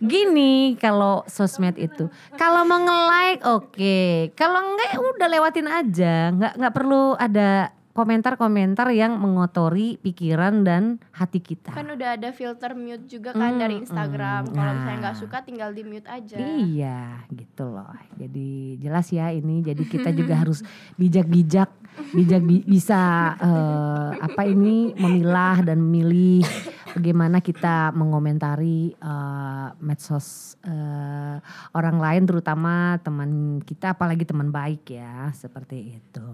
Gini kalau sosmed itu, kalau mau nge-like oke, kalau enggak ya udah lewatin aja, nggak nggak perlu ada komentar-komentar yang mengotori pikiran dan hati kita. Kan udah ada filter mute juga kan dari Instagram. Kalau misalnya nggak Nah. suka tinggal di mute aja. Iya, gitu loh. Jadi jelas ya ini. Jadi kita juga harus bijak-bijak, bijak bi- bisa eh, apa ini memilah dan memilih bagaimana kita mengomentari eh, medsos eh, orang lain, terutama teman kita, apalagi teman baik ya, seperti itu.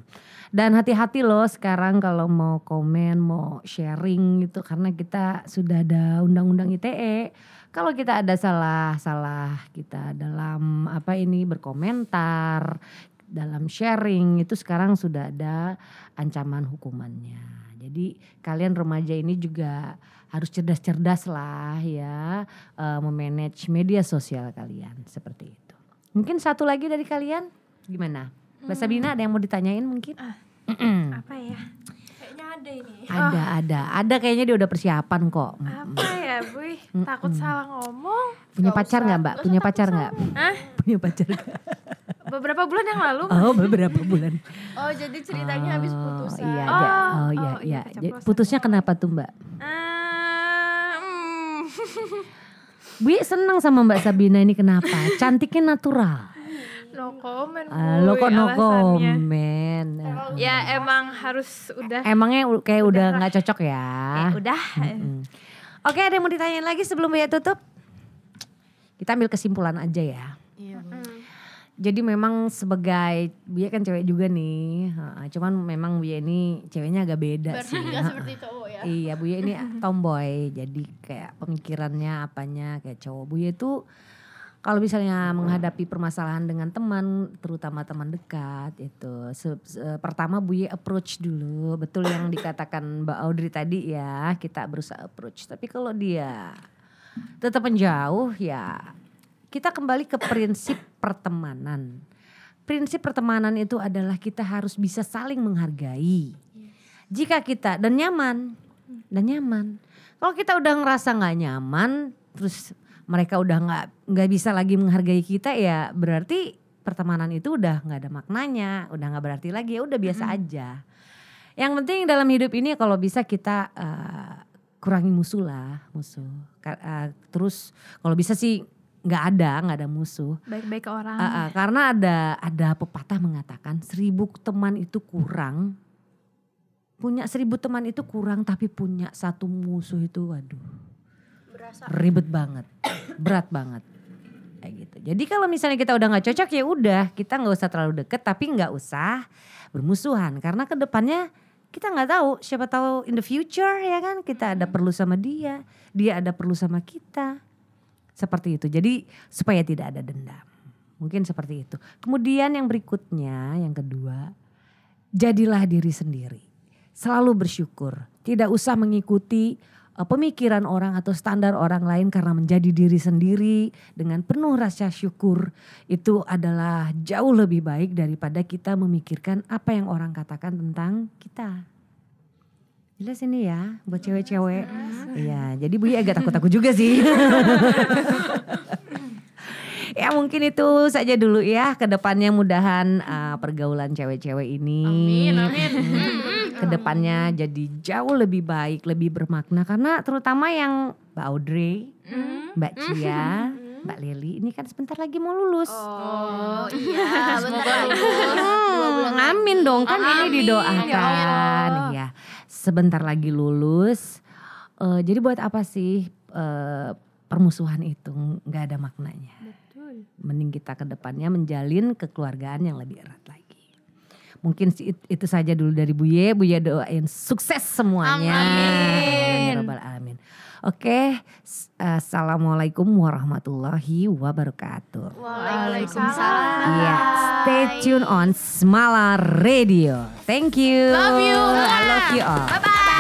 Dan hati-hati loh sekarang kalau mau komen, mau sharing gitu, karena kita sudah ada undang-undang ITE kalau kita ada salah-salah kita dalam apa ini berkomentar, dalam sharing itu sekarang sudah ada ancaman hukumannya. Jadi kalian remaja ini juga harus cerdas-cerdas lah ya eh, memanage media sosial kalian seperti itu. Mungkin satu lagi dari kalian gimana? Mbak Sabina ada yang mau ditanyain mungkin? Mm-mm. Apa ya? Kayaknya ada ini. Ada, ada, ada kayaknya dia udah persiapan kok. Apa ya, Buy? Takut salah ngomong. Punya Gak pacar nggak Mbak? gak Punya pacar nggak? Hah? Punya pacar nggak? Beberapa bulan yang lalu. Oh beberapa bulan. Oh jadi ceritanya habis Oh, putusan. Iya, Oh, iya. oh, iya, oh, iya. iya, putusnya kenapa tuh Mbak? Ah, hmm. Bu senang sama Mbak Sabina ini kenapa? Cantiknya natural. No comment, Ah, lo kok no alasannya. komen. Ya emang harus udah. Emangnya kayak udah nggak cocok ya? Ya udah. Mm. Oke ada yang mau ditanyain lagi sebelum Buya tutup? kita ambil kesimpulan aja ya. Iya. Jadi memang sebagai Buya kan cewek juga nih, cuman memang Buya ini ceweknya agak beda Berarti sih. seperti cowok ya. Iya Buya ini tomboy, jadi kayak pemikirannya apanya kayak cowok. Buya itu kalau misalnya menghadapi permasalahan dengan teman, terutama teman dekat itu, se- se- pertama Buya approach dulu, betul yang dikatakan Mbak Audrey tadi ya, kita berusaha approach. Tapi kalau dia tetap menjauh ya kita kembali ke prinsip pertemanan. Prinsip pertemanan itu adalah kita harus bisa saling menghargai. Jika kita dan nyaman, dan nyaman. Kalau kita udah ngerasa nggak nyaman, terus mereka udah nggak nggak bisa lagi menghargai kita ya berarti pertemanan itu udah nggak ada maknanya, udah nggak berarti lagi ya udah biasa aja. Yang penting dalam hidup ini kalau bisa kita eh, kurangi musuh lah, musuh. Eh, terus kalau bisa sih nggak ada, nggak ada musuh. Baik-baik ke orang. Ah, ah, karena ada ada pepatah mengatakan seribu teman itu kurang, punya seribu teman itu kurang tapi punya satu musuh itu, waduh, Berasa ribet banget, berat banget, kayak gitu. Jadi kalau misalnya kita udah nggak cocok ya udah, kita nggak usah terlalu deket tapi nggak usah bermusuhan karena ke depannya kita nggak tahu, siapa tahu in the future ya kan kita ada perlu sama dia, dia ada perlu sama kita. Seperti itu. Jadi supaya tidak ada dendam. Mungkin seperti itu. Kemudian yang berikutnya, yang kedua, jadilah diri sendiri. Selalu bersyukur. Tidak usah mengikuti eh, pemikiran orang atau standar orang lain karena menjadi diri sendiri dengan penuh rasa syukur itu adalah jauh lebih baik daripada kita memikirkan apa yang orang katakan tentang kita. Jelas ini ya buat cewek-cewek. Iya, jadi Bu agak takut-takut juga sih. ya mungkin itu saja dulu ya ke depannya mudahan uh, pergaulan cewek-cewek ini Amin, amin. Ke depannya jadi jauh lebih baik, lebih bermakna. Karena terutama yang Mbak Audrey, Mbak Cia, Mbak Leli ini kan sebentar lagi mau lulus. Oh iya, bentar lagi. Hmm, amin dong kan ini didoakan. ya sebentar lagi lulus. Eh, jadi buat apa sih eh, permusuhan itu? Nggak ada maknanya. Mending kita ke depannya menjalin kekeluargaan yang lebih erat lagi mungkin itu saja dulu dari Buye Buye doain sukses semuanya amin ya rabbal alamin oke s- assalamualaikum warahmatullahi wabarakatuh Waalaikumsalam. Iya, stay tune on Smala Radio. Thank you. Love you. I love you all. Bye bye.